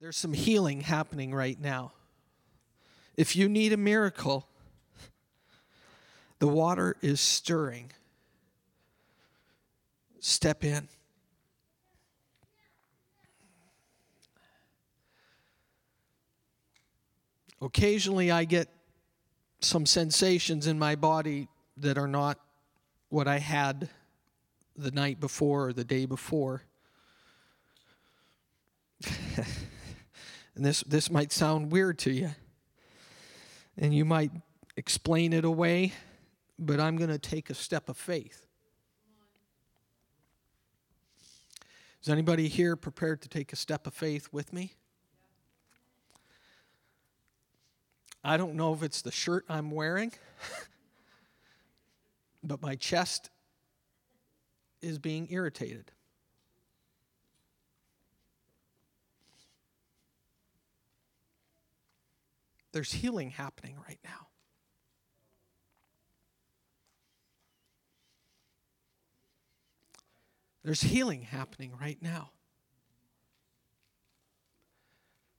There's some healing happening right now. If you need a miracle, the water is stirring. Step in. Occasionally, I get some sensations in my body that are not what I had the night before or the day before. and this, this might sound weird to you, and you might explain it away, but I'm going to take a step of faith. Is anybody here prepared to take a step of faith with me? I don't know if it's the shirt I'm wearing, but my chest is being irritated. There's healing happening right now. There's healing happening right now.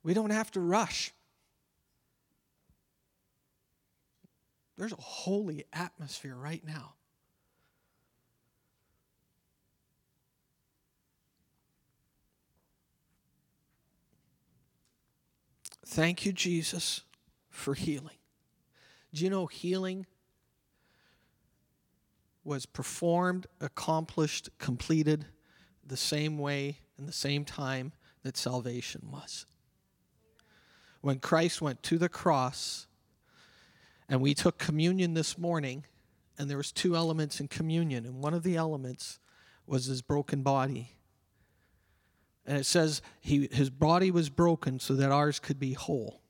We don't have to rush. There's a holy atmosphere right now. Thank you, Jesus, for healing. Do you know healing was performed, accomplished, completed the same way and the same time that salvation was? When Christ went to the cross, and we took communion this morning, and there was two elements in communion, and one of the elements was his broken body. And it says he, his body was broken so that ours could be whole.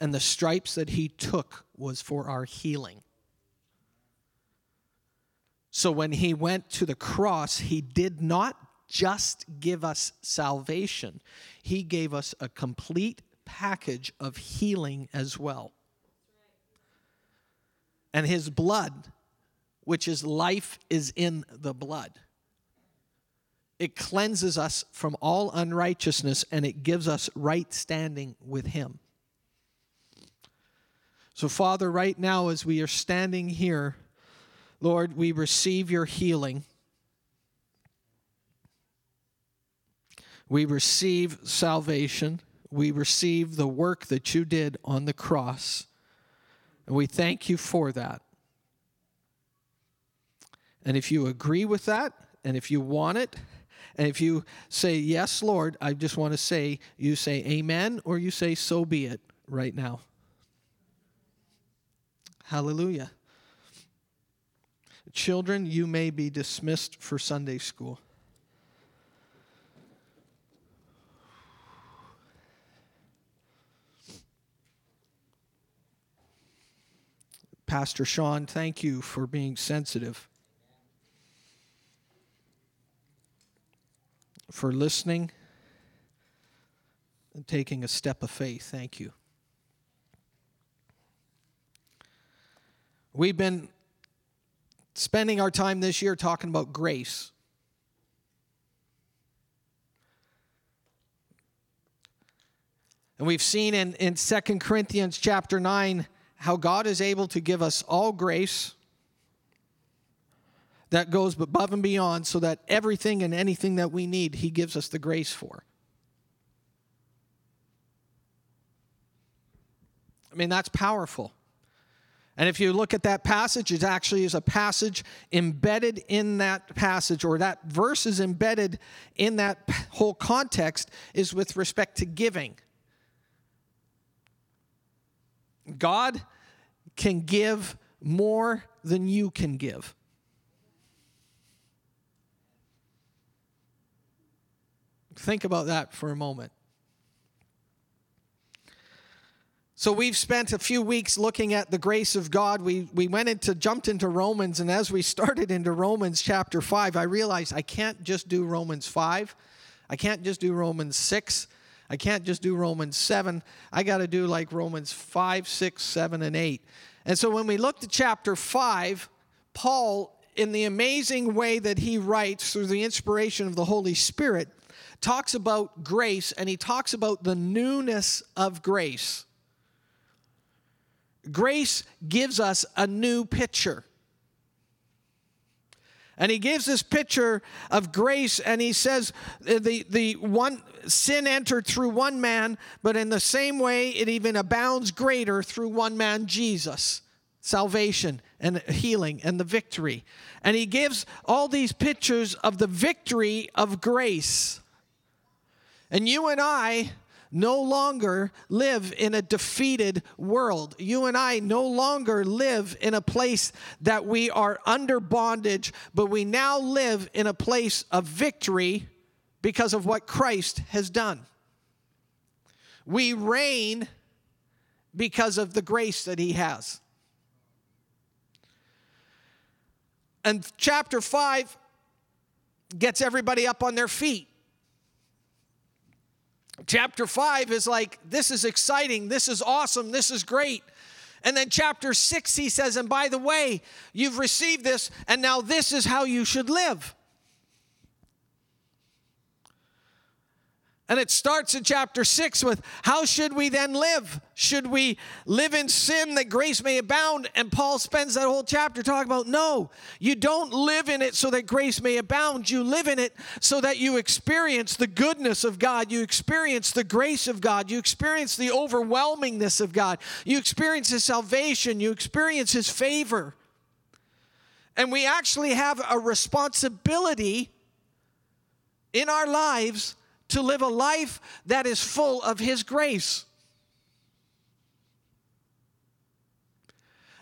And the stripes that he took was for our healing. So when he went to the cross, he did not just give us salvation, he gave us a complete package of healing as well and his blood, which is life, is in the blood. It cleanses us from all unrighteousness and it gives us right standing with him. So, Father, right now, as we are standing here, Lord, we receive your healing. We receive salvation. We receive the work that you did on the cross. And we thank you for that. And if you agree with that, and if you want it, and if you say, Yes, Lord, I just want to say, you say amen, or you say, So be it right now. Hallelujah. Children, you may be dismissed for Sunday school. Pastor Sean, thank you for being sensitive, for listening, and taking a step of faith. Thank you. We've been spending our time this year talking about grace. And we've seen in, in 2 Corinthians chapter 9 how God is able to give us all grace that goes above and beyond so that everything and anything that we need, He gives us the grace for. I mean, that's powerful. And if you look at that passage, it actually is a passage embedded in that passage, or that verse is embedded in that whole context, is with respect to giving. God can give more than you can give. Think about that for a moment. So we've spent a few weeks looking at the grace of God. We we went into jumped into Romans and as we started into Romans chapter 5, I realized I can't just do Romans 5. I can't just do Romans 6. I can't just do Romans 7. I got to do like Romans 5, 6, 7, and 8. And so when we looked at chapter 5, Paul, in the amazing way that he writes through the inspiration of the Holy Spirit, talks about grace and he talks about the newness of grace. Grace gives us a new picture. And he gives this picture of grace, and he says uh, the, the one sin entered through one man, but in the same way it even abounds greater through one man, Jesus. Salvation and healing and the victory. And he gives all these pictures of the victory of grace. And you and I no longer live in a defeated world. You and I no longer live in a place that we are under bondage, but we now live in a place of victory because of what Christ has done. We reign because of the grace that he has. And chapter 5 gets everybody up on their feet Chapter 5 is like, this is exciting, this is awesome, this is great. And then chapter 6, he says, and by the way, you've received this, and now this is how you should live. And it starts in chapter 6 with how should we then live? Should we live in sin that grace may abound? And Paul spends that whole chapter talking about no, you don't live in it so that grace may abound. You live in it so that you experience the goodness of God. You experience the grace of God. You experience the overwhelmingness of God. You experience His salvation. You experience His favor. And we actually have a responsibility in our lives to live a life that is full of His grace.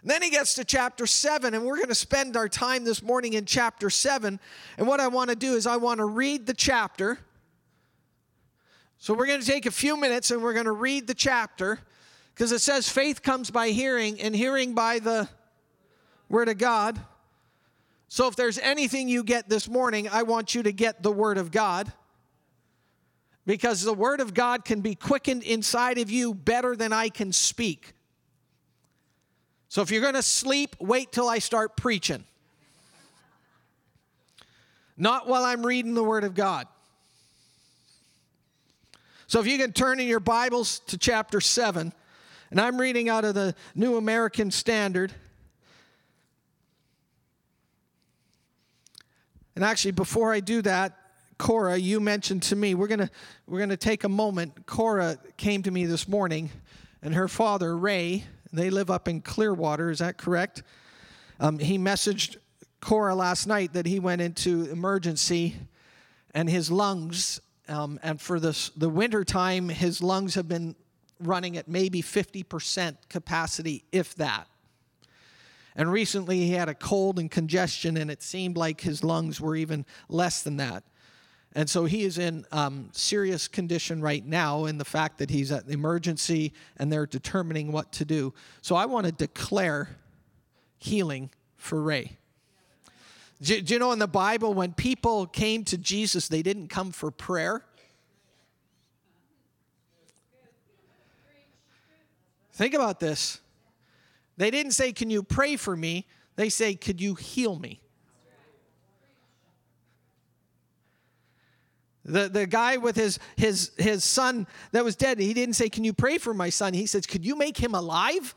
then he gets to chapter 7, and we're going to spend our time this morning in chapter 7. And what I want to do is, I want to read the chapter. So we're going to take a few minutes and we're going to read the chapter because it says faith comes by hearing, and hearing by the Word of God. So if there's anything you get this morning, I want you to get the Word of God because the Word of God can be quickened inside of you better than I can speak. So if you're going to sleep, wait till I start preaching. Not while I'm reading the Word of God. So if you can turn in your Bibles to chapter 7, and I'm reading out of the New American Standard. And actually, before I do that, Cora, you mentioned to me, we're gonna we're gonna take a moment. Cora came to me this morning, and her father Ray, they live up in Clearwater. Is that correct? Um, he messaged Cora last night that he went into emergency, and his lungs, um, and for this the winter time, his lungs have been running at maybe 50% capacity, if that. And recently he had a cold and congestion, and it seemed like his lungs were even less than that. And so he is in um, serious condition right now in the fact that he's at the emergency and they're determining what to do. So I want to declare healing for Ray. Do, do you know in the Bible, when people came to Jesus, they didn't come for prayer? Think about this. They didn't say, Can you pray for me? They say, Could you heal me? The, the guy with his, his, his son that was dead, he didn't say, Can you pray for my son? He says, Could you make him alive?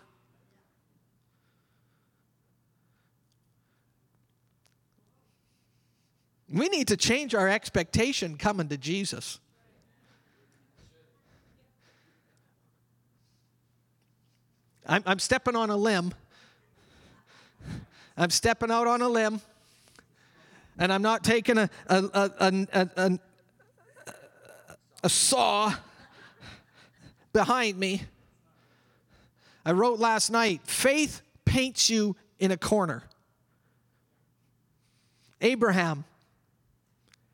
We need to change our expectation coming to Jesus. I'm, I'm stepping on a limb. I'm stepping out on a limb and I'm not taking a, a, a, a, saw behind me. I wrote last night faith paints you in a corner. Abraham,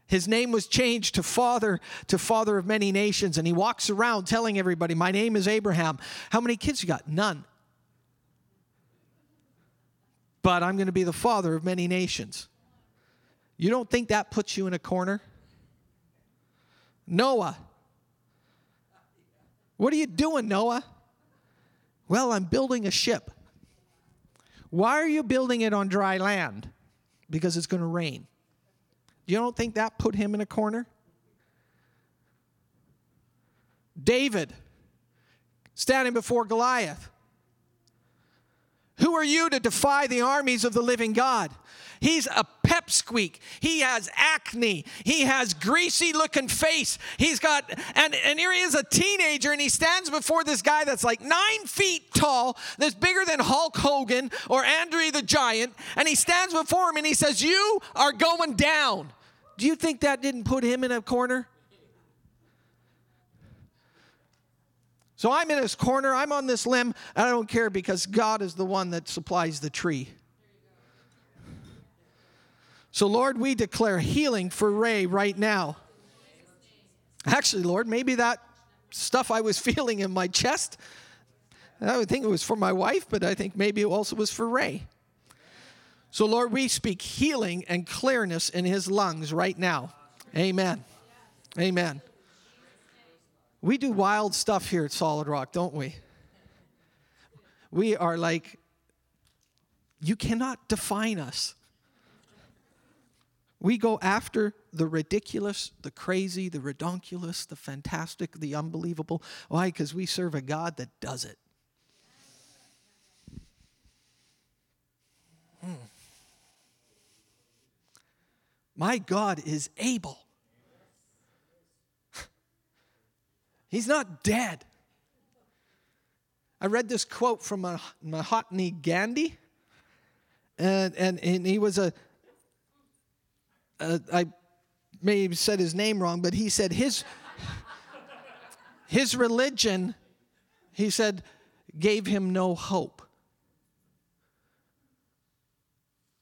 his name was changed to father to father of many nations, and he walks around telling everybody, My name is Abraham. How many kids you got? None. But I'm going to be the father of many nations. You don't think that puts you in a corner? Noah. What are you doing, Noah? Well, I'm building a ship. Why are you building it on dry land? Because it's going to rain. You don't think that put him in a corner? David standing before Goliath. Who are you to defy the armies of the living God? He's a pepsqueak. He has acne. He has greasy looking face. He's got, and, and here he is a teenager and he stands before this guy that's like nine feet tall, that's bigger than Hulk Hogan or Andre the Giant. And he stands before him and he says, You are going down. Do you think that didn't put him in a corner? So I'm in his corner, I'm on this limb, I don't care because God is the one that supplies the tree. So, Lord, we declare healing for Ray right now. Actually, Lord, maybe that stuff I was feeling in my chest, I would think it was for my wife, but I think maybe it also was for Ray. So, Lord, we speak healing and clearness in his lungs right now. Amen. Amen. We do wild stuff here at Solid Rock, don't we? We are like, you cannot define us. We go after the ridiculous, the crazy, the redonkulous, the fantastic, the unbelievable. Why? Because we serve a God that does it. Hmm. My God is able. He's not dead. I read this quote from Mahatma Gandhi, and, and, and he was a, uh, I may have said his name wrong, but he said his, his religion, he said, gave him no hope.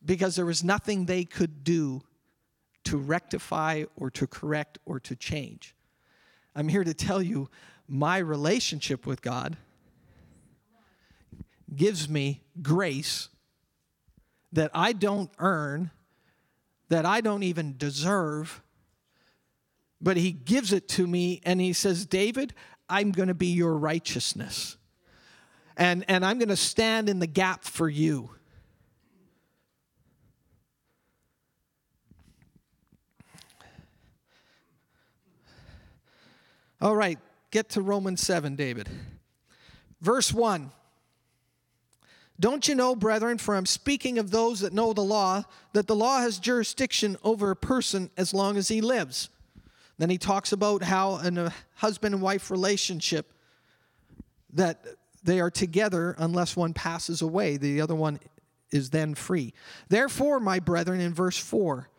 Because there was nothing they could do to rectify or to correct or to change. I'm here to tell you my relationship with God gives me grace that I don't earn that I don't even deserve, but He gives it to me and He says, David, I'm going to be your righteousness. And, and I'm going to stand in the gap for you. All right, get to Romans 7, David. Verse 1. Don't you know, brethren, for I'm speaking of those that know the law, that the law has jurisdiction over a person as long as he lives? Then he talks about how in a husband and wife relationship that they are together unless one passes away, the other one is then free. Therefore, my brethren, in verse 4,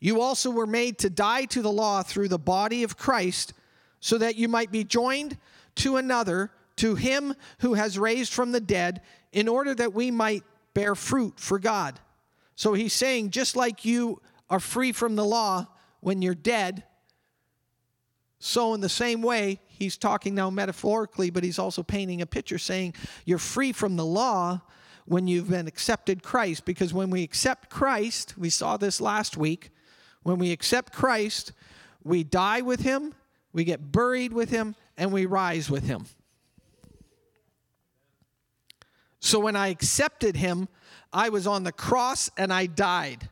you also were made to die to the law through the body of Christ, so that you might be joined to another, to him who has raised from the dead in order that we might bear fruit for God. So he's saying, just like you are free from the law when you're dead, so in the same way, he's talking now metaphorically, but he's also painting a picture saying, you're free from the law when you've been accepted Christ. Because when we accept Christ, we saw this last week, when we accept Christ, we die with him, we get buried with him, and we rise with him. So when I accepted him, I was on the cross and I died.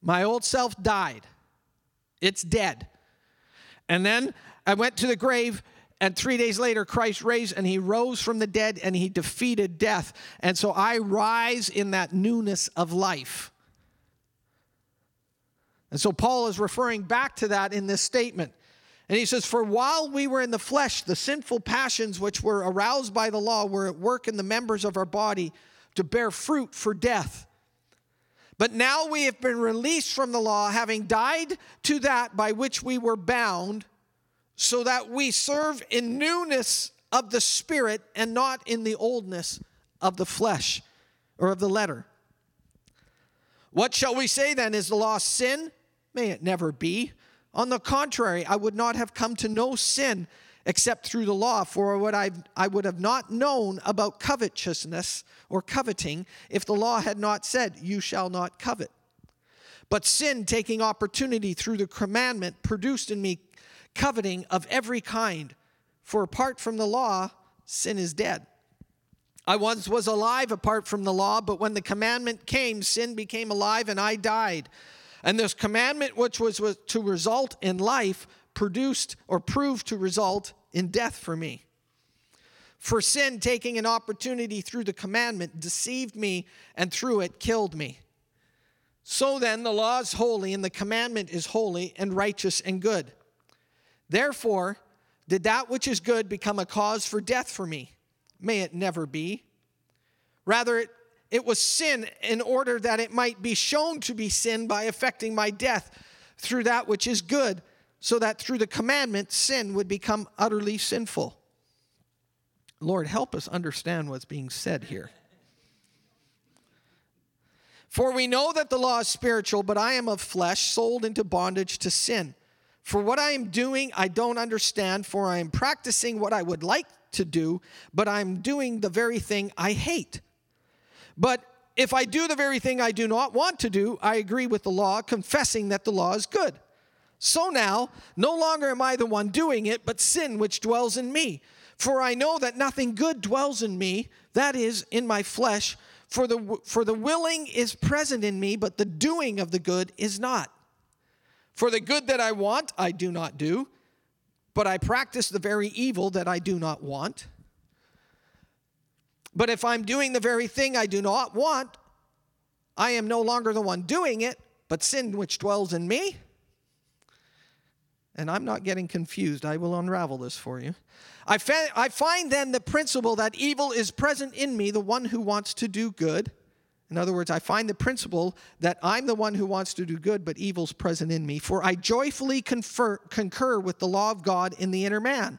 My old self died. It's dead. And then I went to the grave, and three days later, Christ raised and he rose from the dead and he defeated death. And so I rise in that newness of life. And so Paul is referring back to that in this statement. And he says, For while we were in the flesh, the sinful passions which were aroused by the law were at work in the members of our body to bear fruit for death. But now we have been released from the law, having died to that by which we were bound, so that we serve in newness of the Spirit and not in the oldness of the flesh or of the letter. What shall we say then? Is the law sin? May it never be. On the contrary, I would not have come to know sin except through the law, for what I, I would have not known about covetousness or coveting if the law had not said, You shall not covet. But sin, taking opportunity through the commandment, produced in me coveting of every kind. For apart from the law, sin is dead. I once was alive apart from the law, but when the commandment came, sin became alive and I died. And this commandment, which was, to result in life, produced or proved to result in death for me. For sin, taking an opportunity through the commandment, deceived me and through it killed me. So then, the law is holy, and the commandment is holy and righteous and good. Therefore, did that which is good become a cause for death for me? May it never be. Rather, it, it was sin in order that it might be shown to be sin by affecting my death through that which is good, so that through the commandment, sin would become utterly sinful. Lord, help us understand what's being said here. For we know that the law is spiritual, but I am of flesh, sold into bondage to sin. For what I am doing, I don't understand, for I am practicing what I would like to do, but I'm doing the very thing I hate. But if I do the very thing I do not want to do, I agree with the law, confessing that the law is good. So now, no longer am I the one doing it, but sin which dwells in me. For I know that nothing good dwells in me, that is, in my flesh. For the, for the willing is present in me, but the doing of the good is not. For the good that I want, I do not do, but I practice the very evil that I do not want. But if I'm doing the very thing I do not want, I am no longer the one doing it, but sin which dwells in me and I'm not getting confused. I will unravel this for you. I, fa- I find then the principle that evil is present in me, the one who wants to do good. In other words, I find the principle that I'm the one who wants to do good, but evil's present in me. For I joyfully confer, concur with the law of God in the inner man.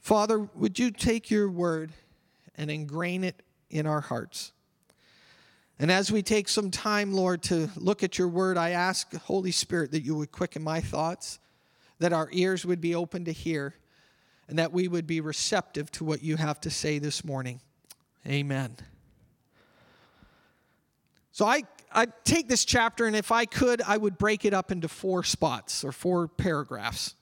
Father, would you take your word and ingrain it in our hearts? And as we take some time, Lord, to look at your word, I ask, Holy Spirit, that you would quicken my thoughts, that our ears would be open to hear, and that we would be receptive to what you have to say this morning. Amen. So I, I take this chapter, and if I could, I would break it up into four spots or four paragraphs.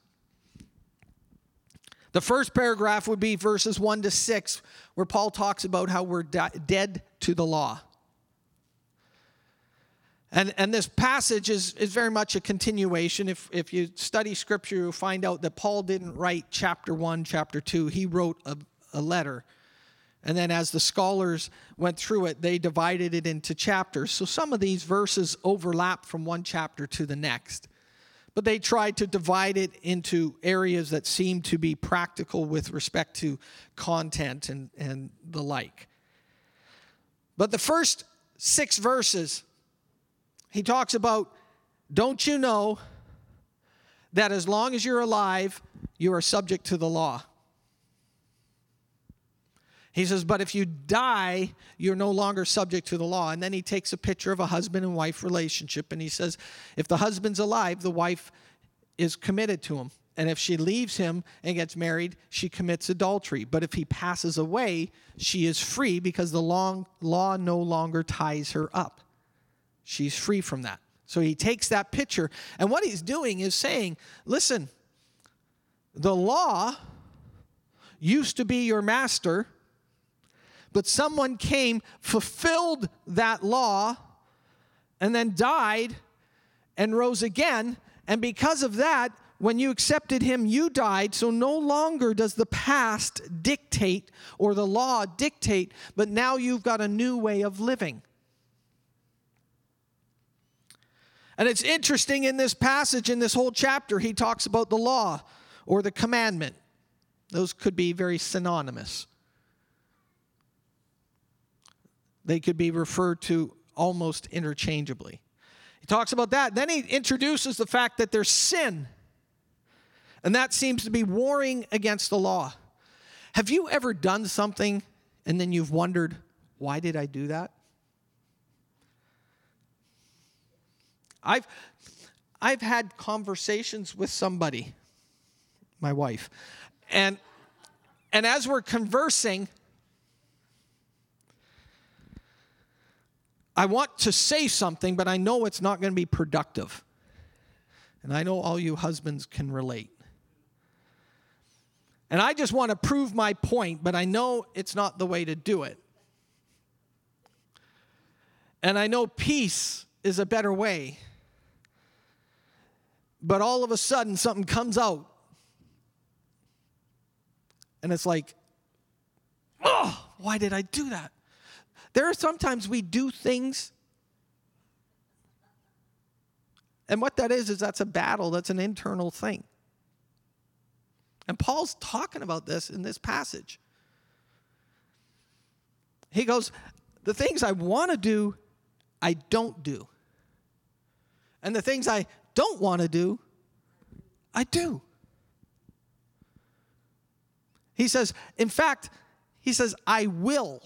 The first paragraph would be verses 1 to 6, where Paul talks about how we're dead to the law. And, and this passage is, is very much a continuation. If, if you study scripture, you'll find out that Paul didn't write chapter 1, chapter 2. He wrote a, a letter. And then as the scholars went through it, they divided it into chapters. So some of these verses overlap from one chapter to the next. But they tried to divide it into areas that seemed to be practical with respect to content and, and the like. But the first six verses he talks about, don't you know that as long as you're alive, you are subject to the law? He says, but if you die, you're no longer subject to the law. And then he takes a picture of a husband and wife relationship and he says, if the husband's alive, the wife is committed to him. And if she leaves him and gets married, she commits adultery. But if he passes away, she is free because the long, law no longer ties her up. She's free from that. So he takes that picture, and what he's doing is saying, listen, the law used to be your master, but someone came, fulfilled that law, and then died and rose again. And because of that, when you accepted him, you died. So no longer does the past dictate or the law dictate, but now you've got a new way of living. And it's interesting in this passage, in this whole chapter, he talks about the law or the commandment. Those could be very synonymous. They could be referred to almost interchangeably. He talks about that. Then he introduces the fact that there's sin, and that seems to be warring against the law. Have you ever done something and then you've wondered, why did I do that? I've I've had conversations with somebody, my wife, and and as we're conversing, I want to say something, but I know it's not going to be productive. And I know all you husbands can relate. And I just want to prove my point, but I know it's not the way to do it. And I know peace is a better way. But all of a sudden, something comes out. And it's like, oh, why did I do that? There are sometimes we do things. And what that is, is that's a battle, that's an internal thing. And Paul's talking about this in this passage. He goes, The things I want to do, I don't do. And the things I don't want to do, I do. He says, in fact, he says, I will.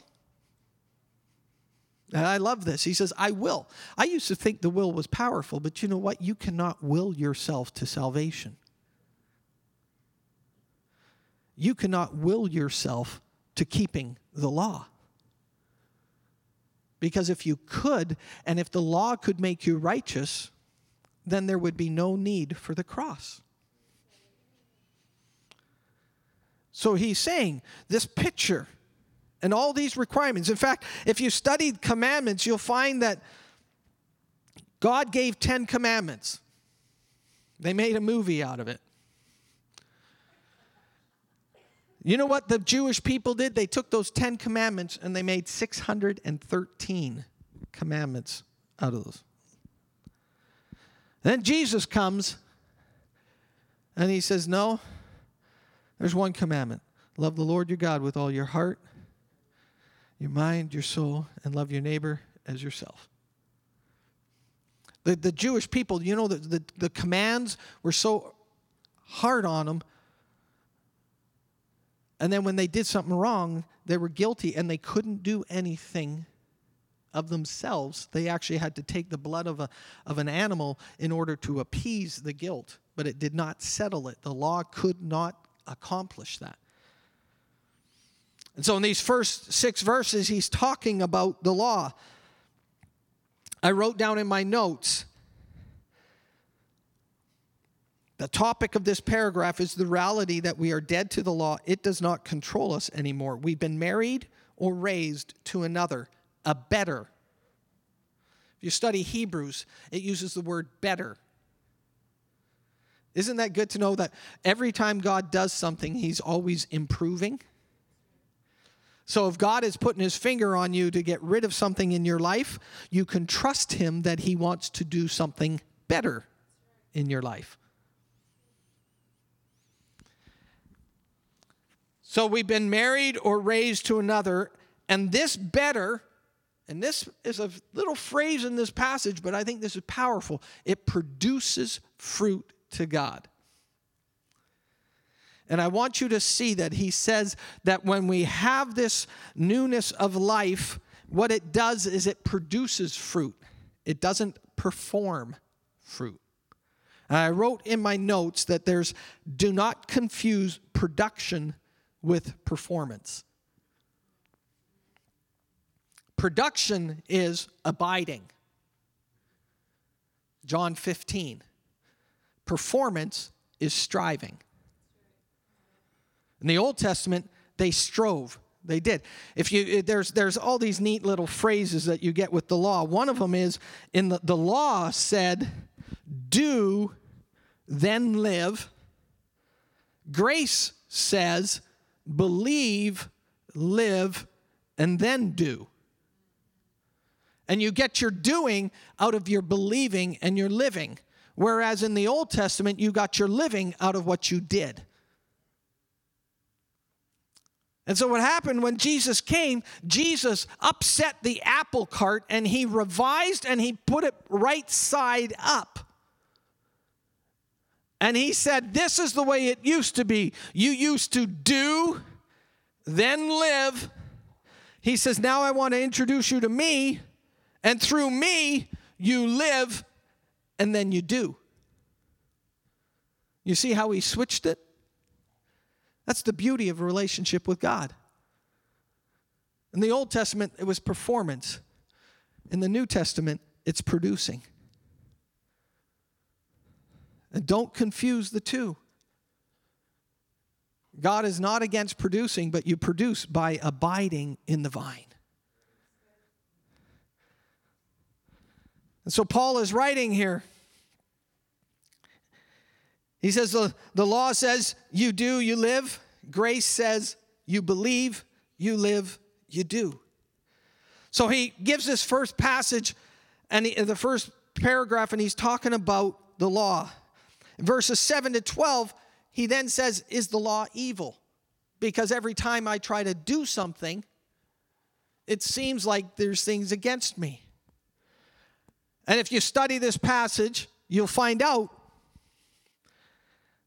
And I love this. He says, I will. I used to think the will was powerful, but you know what? You cannot will yourself to salvation. You cannot will yourself to keeping the law. Because if you could, and if the law could make you righteous, then there would be no need for the cross. So he's saying this picture and all these requirements. In fact, if you studied commandments, you'll find that God gave 10 commandments. They made a movie out of it. You know what the Jewish people did? They took those 10 commandments and they made 613 commandments out of those. Then Jesus comes and he says, No, there's one commandment love the Lord your God with all your heart, your mind, your soul, and love your neighbor as yourself. The, the Jewish people, you know, the, the, the commands were so hard on them and then when they did something wrong, they were guilty and they couldn't do anything of themselves. They actually had to take the blood of, a, of an animal in order to appease the guilt, but it did not settle it. The law could not accomplish that. And so in these first six verses, he's talking about the law. I wrote down in my notes The topic of this paragraph is the reality that we are dead to the law. It does not control us anymore. We've been married or raised to another, a better. If you study Hebrews, it uses the word better. Isn't that good to know that every time God does something, He's always improving? So if God is putting His finger on you to get rid of something in your life, you can trust Him that He wants to do something better in your life. So we've been married or raised to another, and this better, and this is a little phrase in this passage, but I think this is powerful. It produces fruit to God. And I want you to see that he says that when we have this newness of life, what it does is it produces fruit, it doesn't perform fruit. And I wrote in my notes that there's do not confuse production with performance. Production is abiding. John 15. Performance is striving. In the Old Testament, they strove. They did. If you eh, there's there's all these neat little phrases that you get with the law. One of them is in the, the law said, do, then live. Grace says, believe, live, and then do. And you get your doing out of your believing and your living. Whereas in the Old Testament, you got your living out of what you did. And so, what happened when Jesus came, Jesus upset the apple cart and he revised and he put it right side up. And he said, This is the way it used to be. You used to do, then live. He says, Now I want to introduce you to me, and through me, you live, and then you do. You see how he switched it? That's the beauty of a relationship with God. In the Old Testament, it was performance. In the New Testament, it's producing. And don't confuse the two. God is not against producing, but you produce by abiding in the vine. And so Paul is writing here. He says the, the law says you do, you live. Grace says you believe, you live, you do. So he gives this first passage and he, the first paragraph, and he's talking about the law. In verses 7 to 12, he then says, Is the law evil? Because every time I try to do something, it seems like there's things against me. And if you study this passage, you'll find out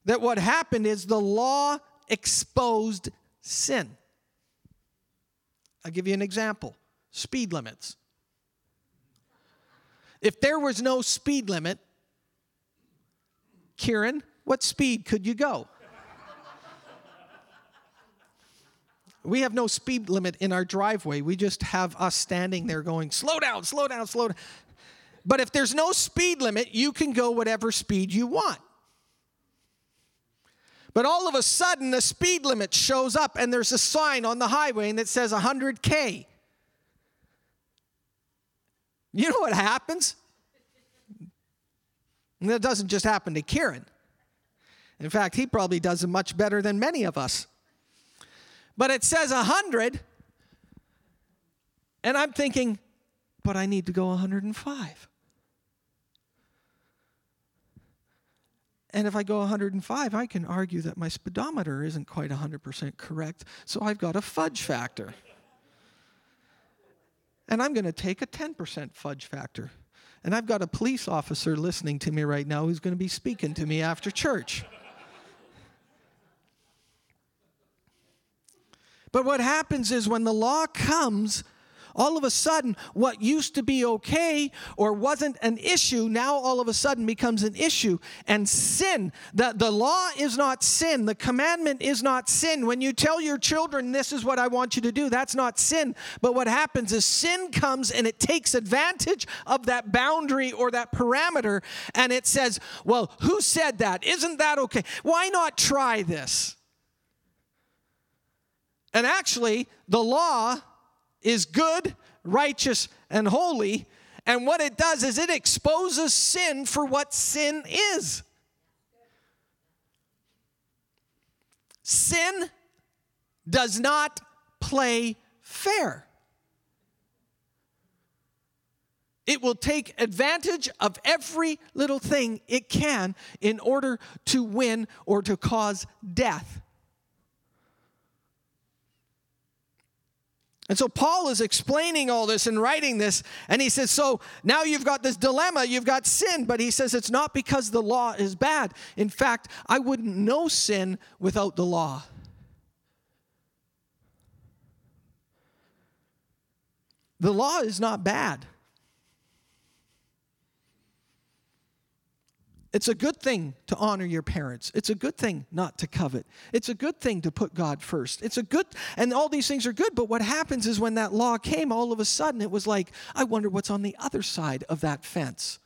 that what happened is the law exposed sin. I'll give you an example speed limits. If there was no speed limit, Kieran, what speed could you go? we have no speed limit in our driveway. We just have us standing there going, slow down, slow down, slow down. But if there's no speed limit, you can go whatever speed you want. But all of a sudden, the speed limit shows up, and there's a sign on the highway it says 100K. You know what happens? And that doesn't just happen to Kieran. In fact, he probably does it much better than many of us. But it says 100, and I'm thinking, but I need to go 105. And if I go 105, I can argue that my speedometer isn't quite 100% correct, so I've got a fudge factor. And I'm going to take a 10% fudge factor. And I've got a police officer listening to me right now who's going to be speaking to me after church. But what happens is when the law comes, all of a sudden, what used to be okay or wasn't an issue now all of a sudden becomes an issue. And sin, the, the law is not sin, the commandment is not sin. When you tell your children, this is what I want you to do, that's not sin. But what happens is sin comes and it takes advantage of that boundary or that parameter and it says, well, who said that? Isn't that okay? Why not try this? And actually, the law is good, righteous, and holy. And what it does is it exposes sin for what sin is. Sin does not play fair. It will take advantage of every little thing it can in order to win or to cause death. And so Paul is explaining all this and writing this, and he says, So now you've got this dilemma, you've got sin, but he says it's not because the law is bad. In fact, I wouldn't know sin without the law. The law is not bad. It's a good thing to honor your parents. It's a good thing not to covet. It's a good thing to put God first. It's a good, and all these things are good. But what happens is when that law came, all of a sudden it was like, I wonder what's on the other side of that fence.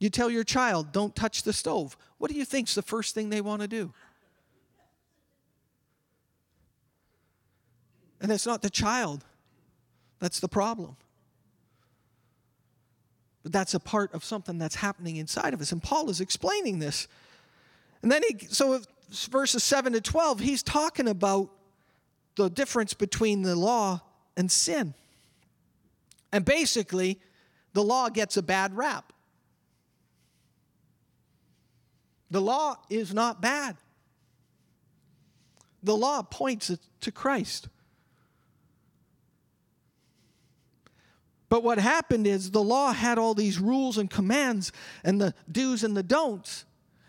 You tell your child, don't touch the stove. What do you think's the first thing they want to do? And it's not the child that's the problem. That's a part of something that's happening inside of us. And Paul is explaining this. And then he, so verses 7 to 12, he's talking about the difference between the law and sin. And basically, the law gets a bad rap. The law is not bad. The law points to Christ. But what happened is the law had all these rules and commands and the do's and the don'ts.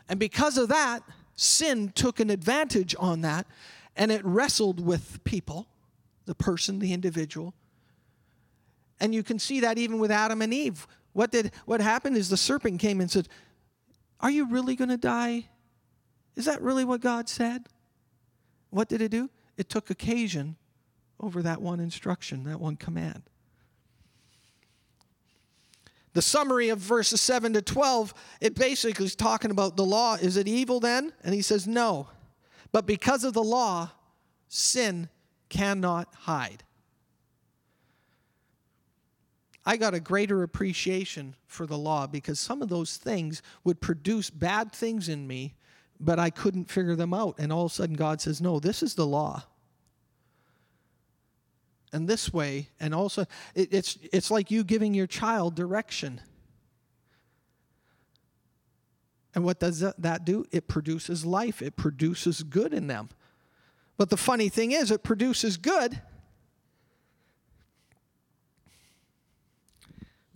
And because of that, sin took an advantage on that and it wrestled with people, the person, the individual. And you can see that even with Adam and Eve. What did what happened is the serpent came and said, "Are you really going to die? Is that really what God said?" What did it do? It took occasion over that one instruction, that one command. The summary of verses 7 to 12, it basically is talking about the law. Is it evil then? And he says, no. But because of the law, sin cannot hide. I got a greater appreciation for the law because some of those things would produce bad things in me, but I couldn't figure them out. And all of a sudden, God says, No, this is the law and this way and also it, it's it's like you giving your child direction. And what does that do? It produces life. It produces good in them. But the funny thing is it produces good.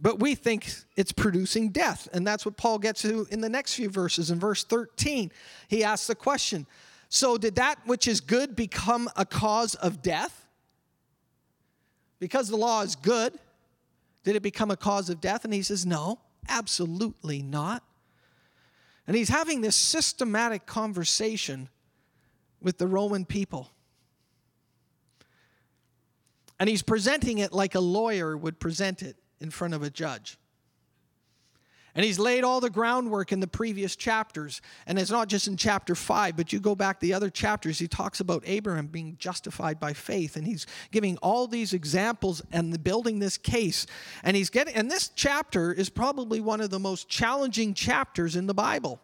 But we think it's producing death. And that's what paul gets to in the next few verses. In verse 13 he asks the question so did that which is good become a cause of death because the law is good, did it become a cause of death? And he says, No, absolutely not. And he's having this systematic conversation with the Roman people. And he's presenting it like a lawyer would present it in front of a judge. And he's laid all the groundwork in the previous chapters. And it's not just in chapter 5, but you go back the other chapters, he talks about Abraham being justified by faith. And he's giving all these examples and building this case. And he's getting, and this chapter is probably one of the most challenging chapters in the Bible.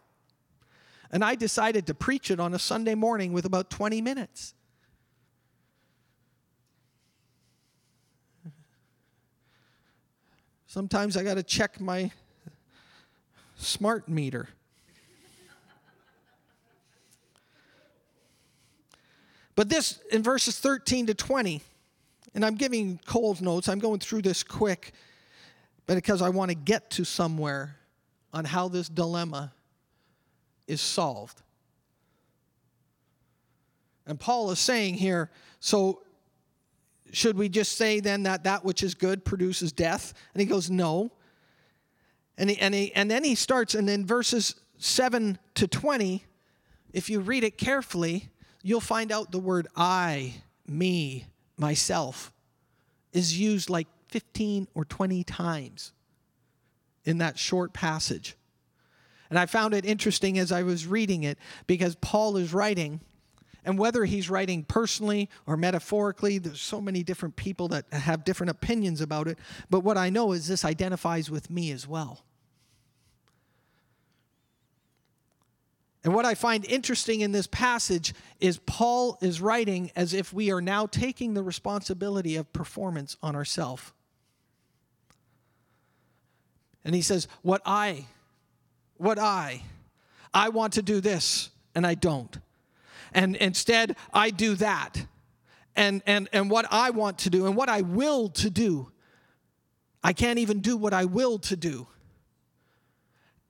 And I decided to preach it on a Sunday morning with about 20 minutes. Sometimes I got to check my smart meter. But this in verses 13 to 20, and I'm giving Coles notes, I'm going through this quick, because I want to get to somewhere on how this dilemma is solved. And Paul is saying here, so should we just say then that that which is good produces death? And he goes, no. And, he, and, he, and then he starts, and in verses 7 to 20, if you read it carefully, you'll find out the word I, me, myself is used like 15 or 20 times in that short passage. And I found it interesting as I was reading it because Paul is writing, and whether he's writing personally or metaphorically, there's so many different people that have different opinions about it. But what I know is this identifies with me as well. And what I find interesting in this passage is Paul is writing as if we are now taking the responsibility of performance on ourselves. And he says, What I, what I, I want to do this and I don't. And instead, I do that. And, and, and what I want to do and what I will to do, I can't even do what I will to do.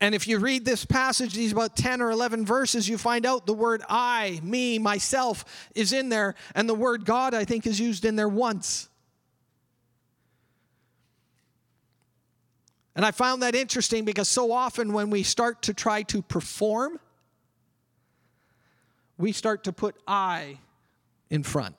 And if you read this passage, these about 10 or 11 verses, you find out the word I, me, myself is in there, and the word God, I think, is used in there once. And I found that interesting because so often when we start to try to perform, we start to put I in front.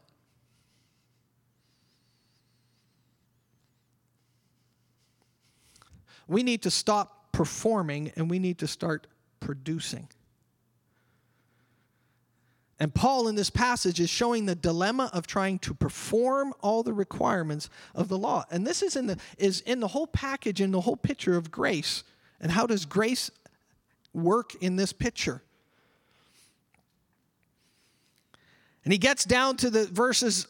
We need to stop performing and we need to start producing. And Paul in this passage is showing the dilemma of trying to perform all the requirements of the law. And this is in the is in the whole package in the whole picture of grace. And how does grace work in this picture? And he gets down to the verses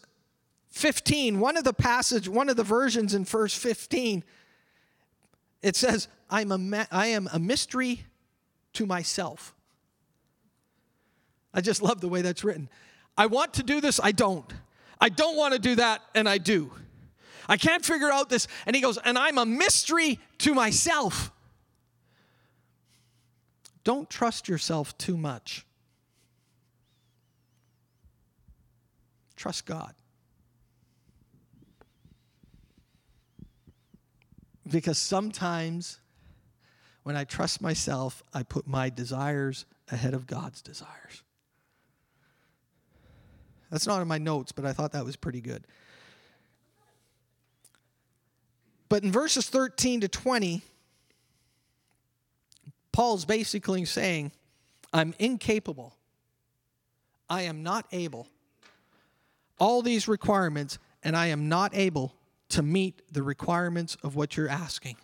15. One of the passage, one of the versions in verse 15 it says, I'm a I am a mystery to myself. I just love the way that's written. I want to do this, I don't. I don't want to do that, and I do. I can't figure out this. And he goes, and I'm a mystery to myself. Don't trust yourself too much. Trust God. Because sometimes when I trust myself, I put my desires ahead of God's desires. That's not in my notes, but I thought that was pretty good. But in verses 13 to 20, Paul's basically saying, I'm incapable. I am not able. All these requirements, and I am not able to meet the requirements of what you're asking.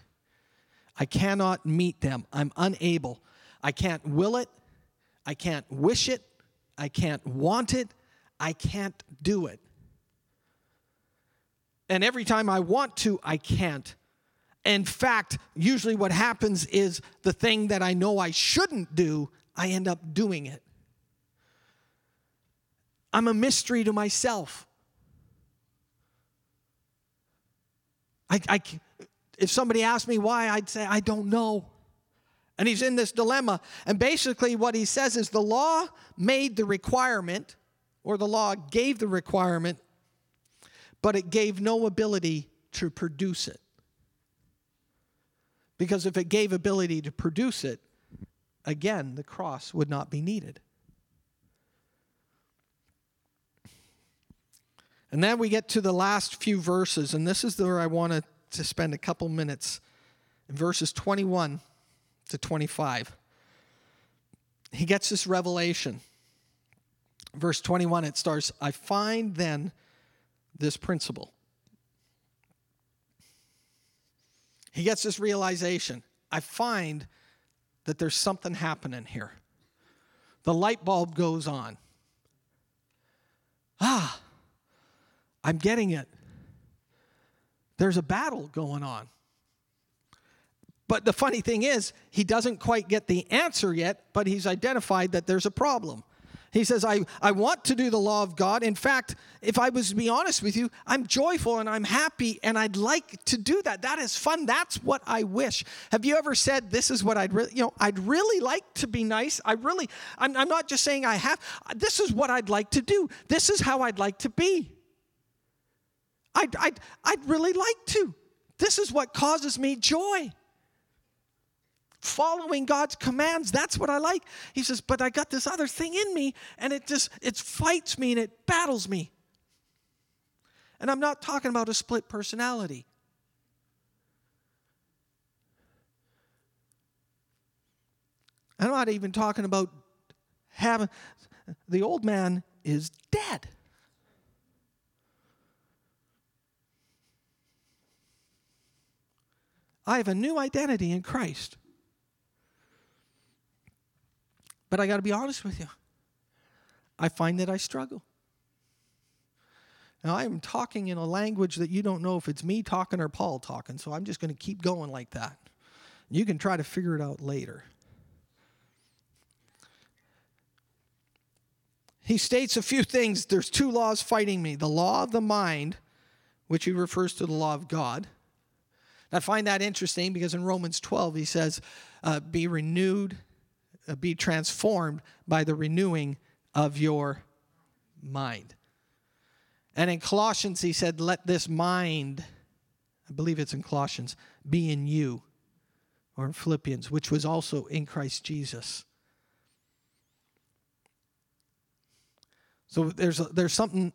I cannot meet them. I'm unable. I can't will it. I can't wish it. I can't want it. I can't do it. And every time I want to, I can't. In fact, usually what happens is the thing that I know I shouldn't do, I end up doing it. I'm a mystery to myself. I, I, if somebody asked me why, I'd say, I don't know. And he's in this dilemma. And basically, what he says is the law made the requirement, or the law gave the requirement, but it gave no ability to produce it. Because if it gave ability to produce it, again, the cross would not be needed. And then we get to the last few verses, and this is where I want to spend a couple minutes in verses 21 to 25. He gets this revelation. Verse 21, it starts I find then this principle. He gets this realization I find that there's something happening here. The light bulb goes on. Ah, I'm getting it. There's a battle going on. But the funny thing is, he doesn't quite get the answer yet, but he's identified that there's a problem. He says, I, I want to do the law of God. In fact, if I was to be honest with you, I'm joyful and I'm happy and I'd like to do that. That is fun. That's what I wish. Have you ever said, This is what I'd really, you know, I'd really like to be nice? I really, I'm, I'm not just saying I have, this is what I'd like to do. This is how I'd like to be. I'd, I'd, I'd really like to. This is what causes me joy. Following God's commands, that's what I like. He says, but I got this other thing in me, and it just it fights me and it battles me. And I'm not talking about a split personality. I'm not even talking about having the old man is dead. I have a new identity in Christ. But I got to be honest with you. I find that I struggle. Now, I am talking in a language that you don't know if it's me talking or Paul talking, so I'm just going to keep going like that. You can try to figure it out later. He states a few things. There's two laws fighting me the law of the mind, which he refers to the law of God, I find that interesting because in Romans 12, he says, uh, Be renewed, uh, be transformed by the renewing of your mind. And in Colossians, he said, Let this mind, I believe it's in Colossians, be in you, or in Philippians, which was also in Christ Jesus. So there's, there's something.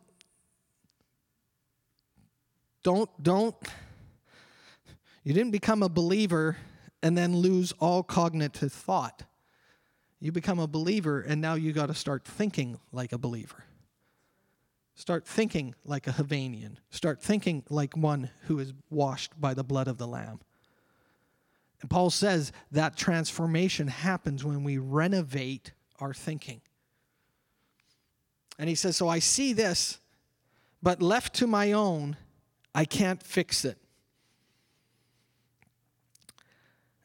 Don't, don't you didn't become a believer and then lose all cognitive thought. You become a believer and now you got to start thinking like a believer. Start thinking like a Havanian. Start thinking like one who is washed by the blood of the Lamb. And Paul says that transformation happens when we renovate our thinking. And he says, So I see this, but left to my own, I can't fix it.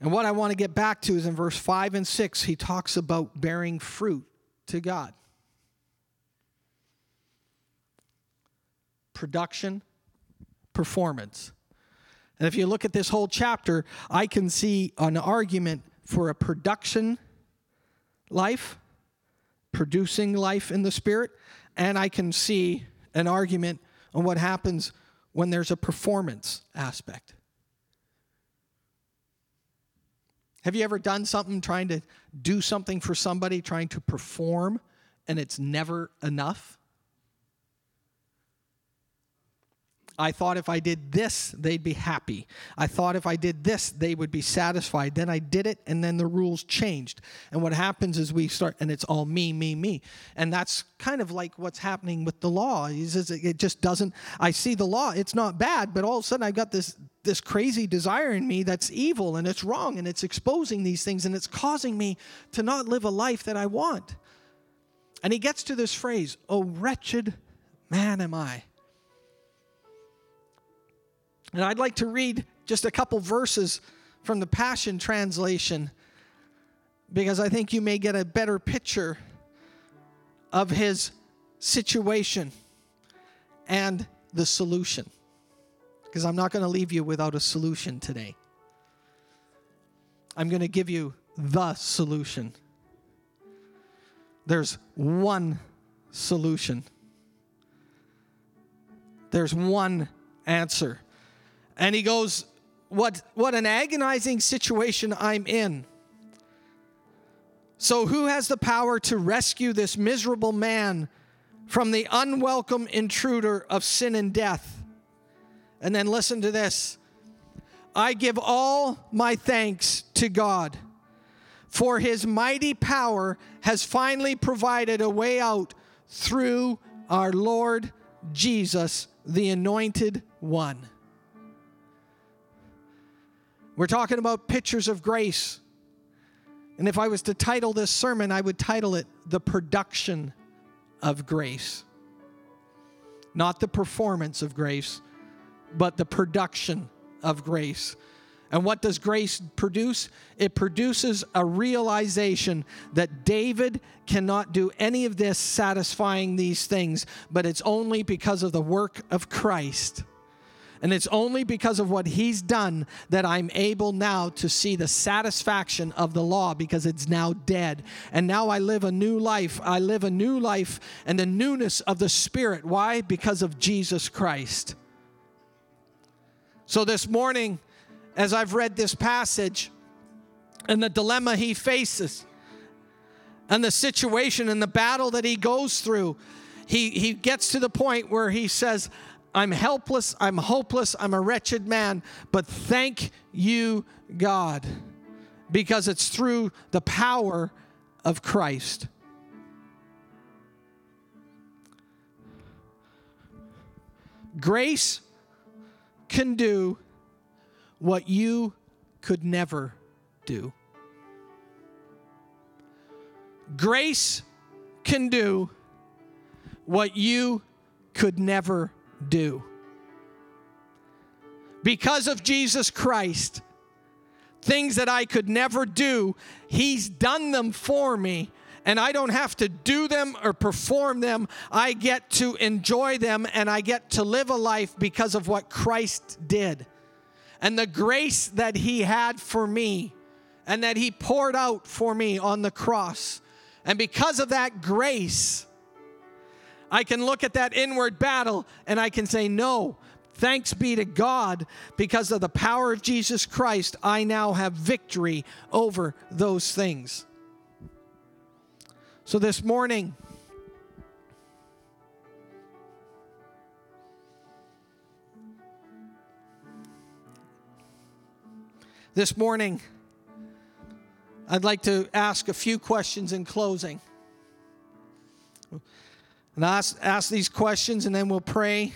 And what I want to get back to is in verse 5 and 6, he talks about bearing fruit to God. Production, performance. And if you look at this whole chapter, I can see an argument for a production life, producing life in the Spirit, and I can see an argument on what happens when there's a performance aspect. Have you ever done something trying to do something for somebody, trying to perform, and it's never enough? I thought if I did this, they'd be happy. I thought if I did this, they would be satisfied. Then I did it, and then the rules changed. And what happens is we start, and it's all me, me, me. And that's kind of like what's happening with the law. It just doesn't, I see the law, it's not bad, but all of a sudden I've got this, this crazy desire in me that's evil and it's wrong, and it's exposing these things, and it's causing me to not live a life that I want. And he gets to this phrase, Oh, wretched man am I. And I'd like to read just a couple verses from the Passion Translation because I think you may get a better picture of his situation and the solution. Because I'm not going to leave you without a solution today. I'm going to give you the solution. There's one solution. There's one answer. And he goes, What, what an agonizing situation I'm in. So, who has the power to rescue this miserable man from the unwelcome intruder of sin and death? And then listen to this I give all my thanks to God, for his mighty power has finally provided a way out through our Lord Jesus, the Anointed One. We're talking about pictures of grace. And if I was to title this sermon, I would title it The Production of Grace. Not the performance of grace, but the production of grace. And what does grace produce? It produces a realization that David cannot do any of this satisfying these things, but it's only because of the work of Christ. And it's only because of what he's done that I'm able now to see the satisfaction of the law because it's now dead. And now I live a new life. I live a new life and the newness of the Spirit. Why? Because of Jesus Christ. So this morning, as I've read this passage and the dilemma he faces, and the situation and the battle that he goes through, he, he gets to the point where he says, I'm helpless, I'm hopeless, I'm a wretched man, but thank you, God, because it's through the power of Christ. Grace can do what you could never do. Grace can do what you could never do. Because of Jesus Christ, things that I could never do, He's done them for me. And I don't have to do them or perform them. I get to enjoy them and I get to live a life because of what Christ did and the grace that He had for me and that He poured out for me on the cross. And because of that grace, I can look at that inward battle and I can say, No, thanks be to God, because of the power of Jesus Christ, I now have victory over those things. So this morning, this morning, I'd like to ask a few questions in closing. And ask, ask these questions, and then we'll pray.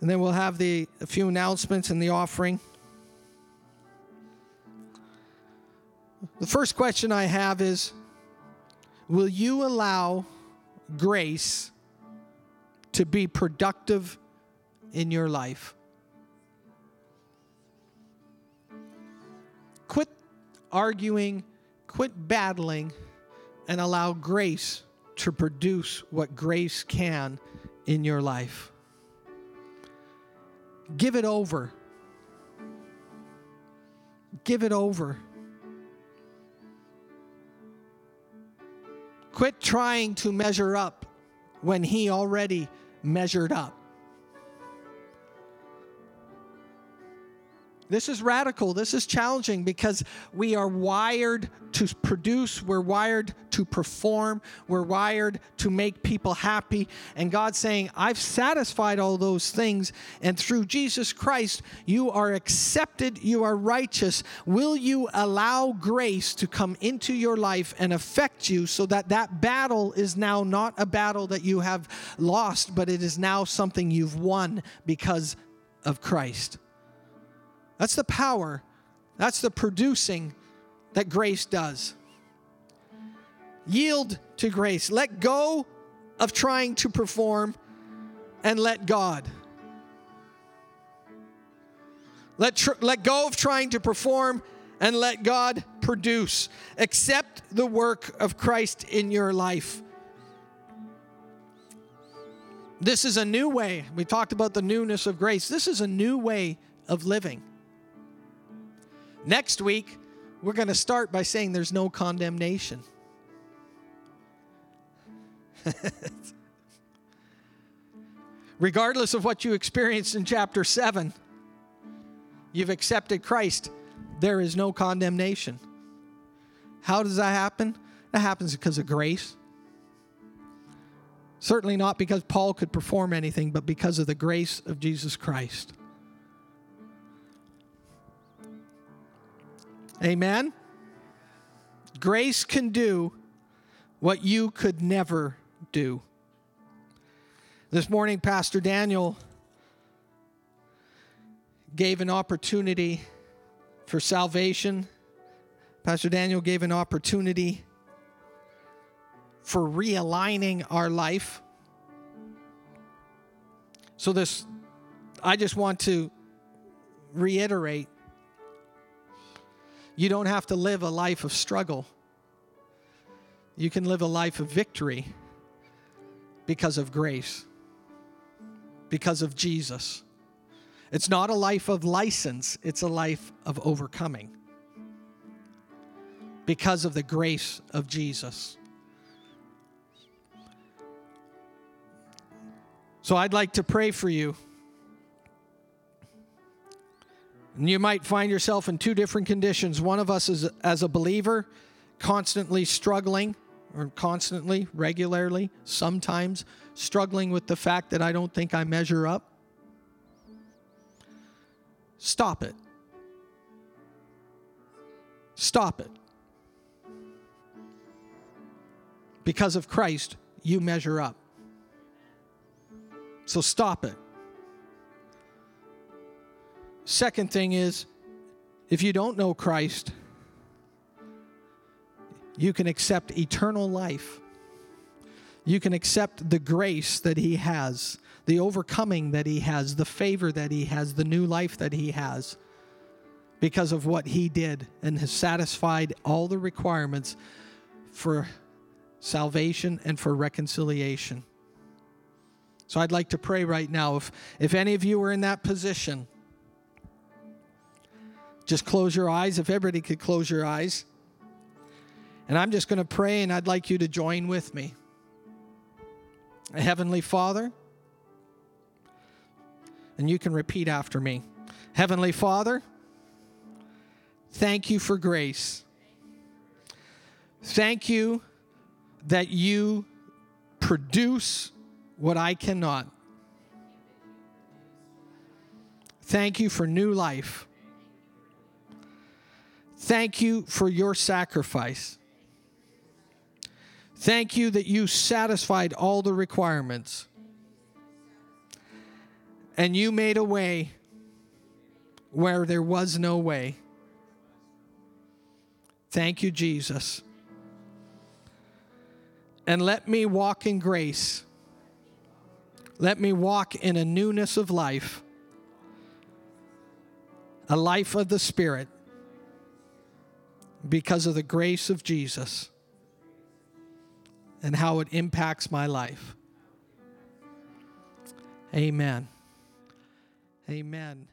And then we'll have the, a few announcements and the offering. The first question I have is Will you allow grace to be productive in your life? Quit arguing, quit battling, and allow grace to produce what grace can in your life. Give it over. Give it over. Quit trying to measure up when He already measured up. This is radical. This is challenging because we are wired to produce, we're wired to perform, we're wired to make people happy. And God's saying, I've satisfied all those things, and through Jesus Christ, you are accepted, you are righteous. Will you allow grace to come into your life and affect you so that that battle is now not a battle that you have lost, but it is now something you've won because of Christ? That's the power, that's the producing that grace does. Yield to grace. Let go of trying to perform and let God. Let, tr- let go of trying to perform and let God produce. Accept the work of Christ in your life. This is a new way. We talked about the newness of grace. This is a new way of living. Next week, we're going to start by saying there's no condemnation. Regardless of what you experienced in chapter 7, you've accepted Christ, there is no condemnation. How does that happen? That happens because of grace. Certainly not because Paul could perform anything, but because of the grace of Jesus Christ. Amen? Grace can do what you could never do. This morning, Pastor Daniel gave an opportunity for salvation. Pastor Daniel gave an opportunity for realigning our life. So, this, I just want to reiterate you don't have to live a life of struggle. You can live a life of victory because of grace, because of Jesus. It's not a life of license, it's a life of overcoming because of the grace of Jesus. So I'd like to pray for you. And you might find yourself in two different conditions. One of us is as a believer, constantly struggling, or constantly, regularly, sometimes struggling with the fact that I don't think I measure up. Stop it. Stop it. Because of Christ, you measure up. So stop it. Second thing is, if you don't know Christ, you can accept eternal life. You can accept the grace that He has, the overcoming that He has, the favor that He has, the new life that He has because of what He did and has satisfied all the requirements for salvation and for reconciliation. So I'd like to pray right now. If, if any of you are in that position, just close your eyes. If everybody could close your eyes. And I'm just going to pray, and I'd like you to join with me. Heavenly Father, and you can repeat after me. Heavenly Father, thank you for grace. Thank you that you produce what I cannot. Thank you for new life. Thank you for your sacrifice. Thank you that you satisfied all the requirements. And you made a way where there was no way. Thank you, Jesus. And let me walk in grace. Let me walk in a newness of life, a life of the Spirit because of the grace of Jesus and how it impacts my life. Amen. Amen.